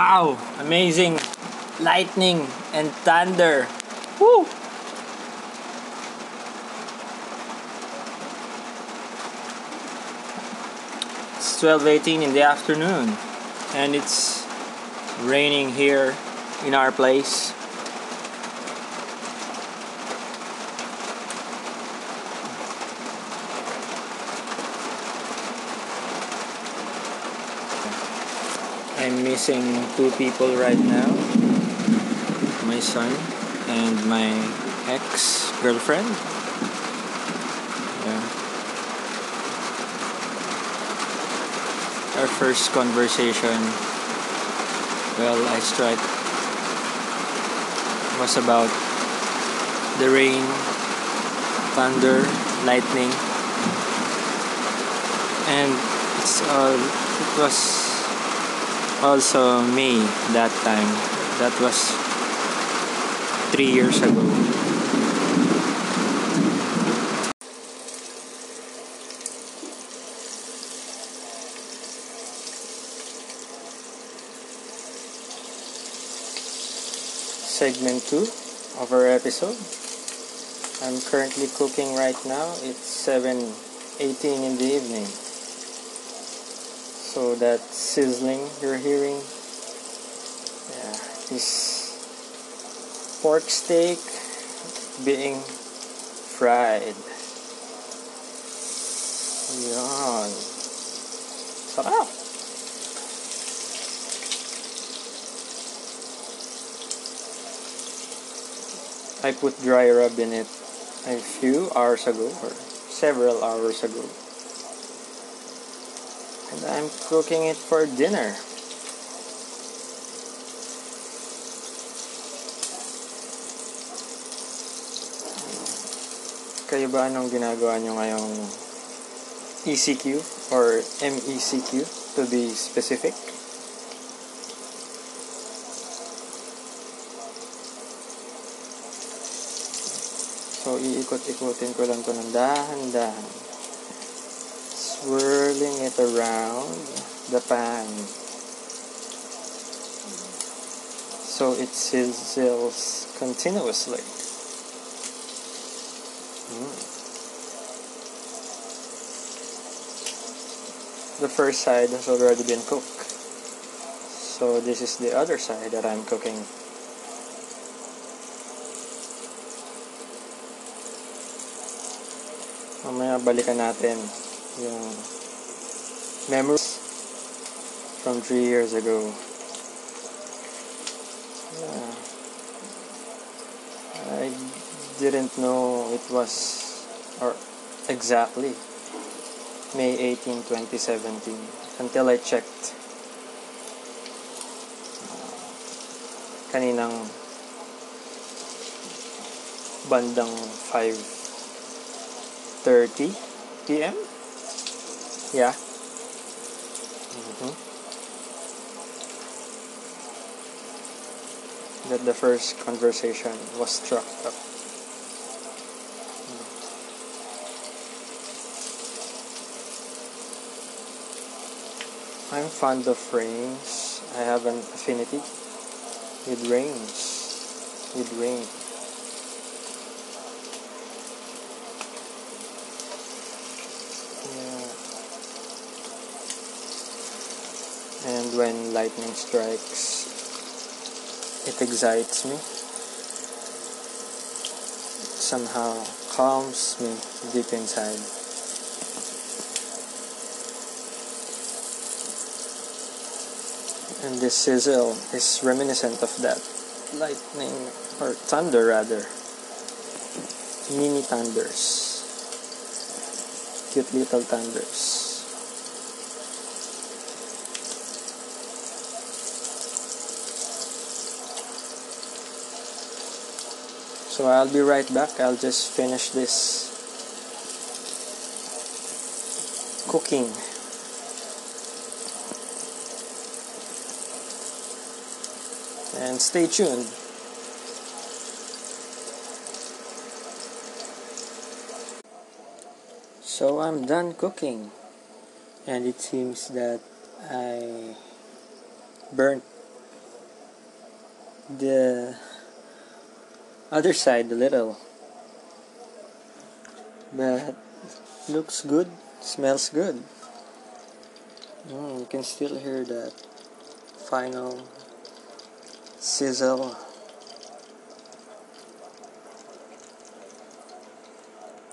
Wow! Amazing lightning and thunder. Woo! It's 12:18 in the afternoon and it's raining here in our place. I'm missing two people right now. My son and my ex-girlfriend. Yeah. Our first conversation, well, I strike, was about the rain, thunder, lightning, and it's all, it was also me that time. That was three years ago. Segment 2 of our episode. I'm currently cooking right now. It's 7:18 in the evening. So that sizzling you're hearing, yeah, is pork steak being fried. Yan. Sarap! Ah. I put dry rub in it a few hours ago or several hours ago and I'm cooking it for dinner. Kayo ba anong ginagawa nyo ngayong ECQ or MECQ to be specific? So, iikot-ikotin ko lang to ng dahan-dahan swirling it around the pan so it sizzles continuously. Mm. The first side has already been cooked, so this is the other side that I'm cooking. Mamaya balikan natin yung memories from three years ago. Yeah. I didn't know it was or exactly May 18, 2017 until I checked uh, kaninang bandang 5.30 p.m. Yeah. Mm-hmm. That the first conversation was struck up. I'm fond of rains. I have an affinity with rains. With rain. and when lightning strikes it excites me. It somehow calms me deep inside. And this sizzle is reminiscent of that lightning or thunder rather. Mini thunders. Cute little thunders So I'll be right back. I'll just finish this cooking. And stay tuned. So I'm done cooking, and it seems that I burnt the other side a little. But looks good, smells good. Mm, you can still hear that final sizzle.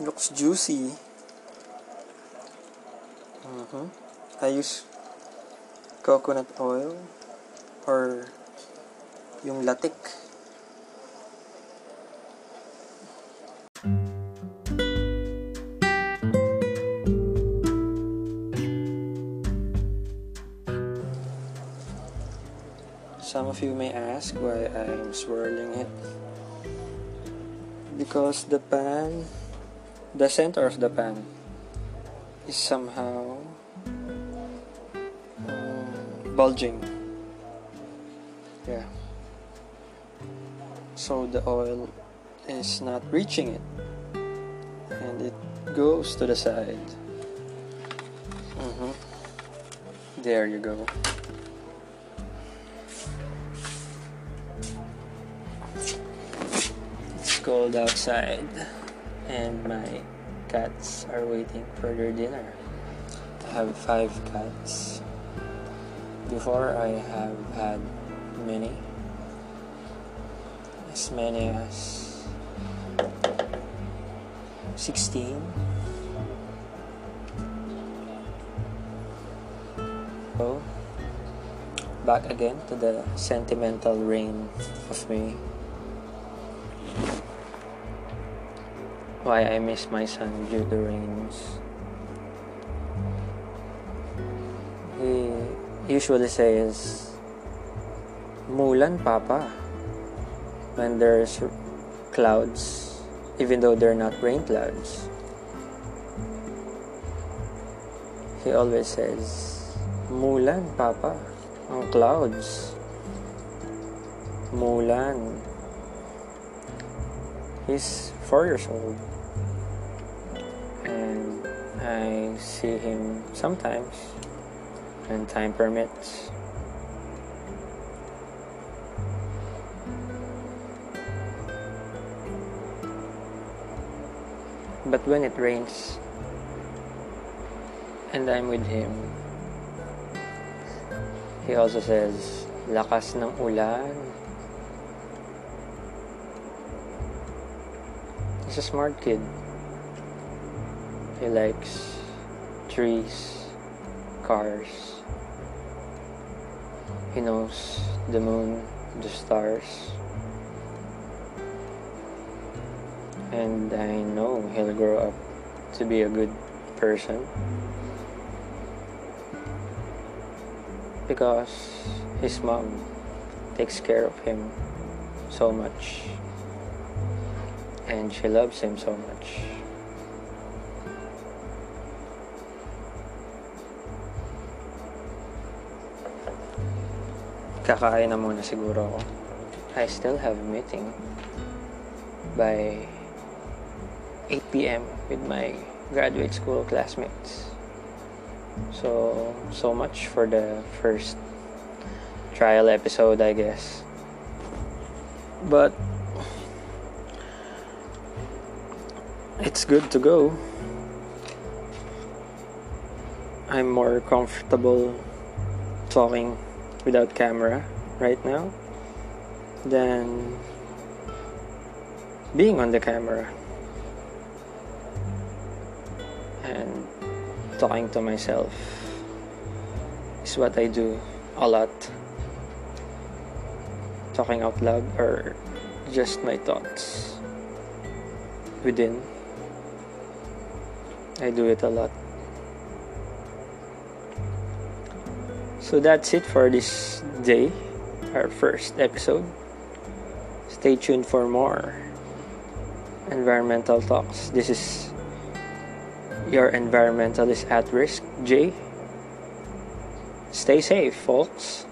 Looks juicy. Mm-hmm. I use coconut oil or yung latik. Some of you may ask why I'm swirling it. Because the pan, the center of the pan, is somehow um, bulging. Yeah. So the oil is not reaching it and it goes to the side. hmm There you go. Cold outside and my cats are waiting for their dinner. I have five cats. Before I have had many, as many as 16. So, back again to the sentimental reign of me. Why I miss my son due to rains. He usually says, Mulan, Papa. When there's clouds, even though they're not rain clouds. He always says, Mulan, Papa. Ang clouds. Mulan. He's four years old. And I see him sometimes when time permits. But when it rains and I'm with him, he also says, lakas ng ulan. He's a smart kid. He likes trees, cars. He knows the moon, the stars. And I know he'll grow up to be a good person. Because his mom takes care of him so much. And she loves him so much. Kakain na muna siguro ako. I still have a meeting by 8 p.m. with my graduate school classmates. So, so much for the first trial episode, I guess. But it's good to go. I'm more comfortable talking without camera right now than being on the camera and talking to myself is what I do a lot. Talking out loud or just my thoughts within. I do it a lot. So that's it for this day, our first episode. Stay tuned for more environmental talks. This is your environmentalist at risk, Jay. Stay safe, folks.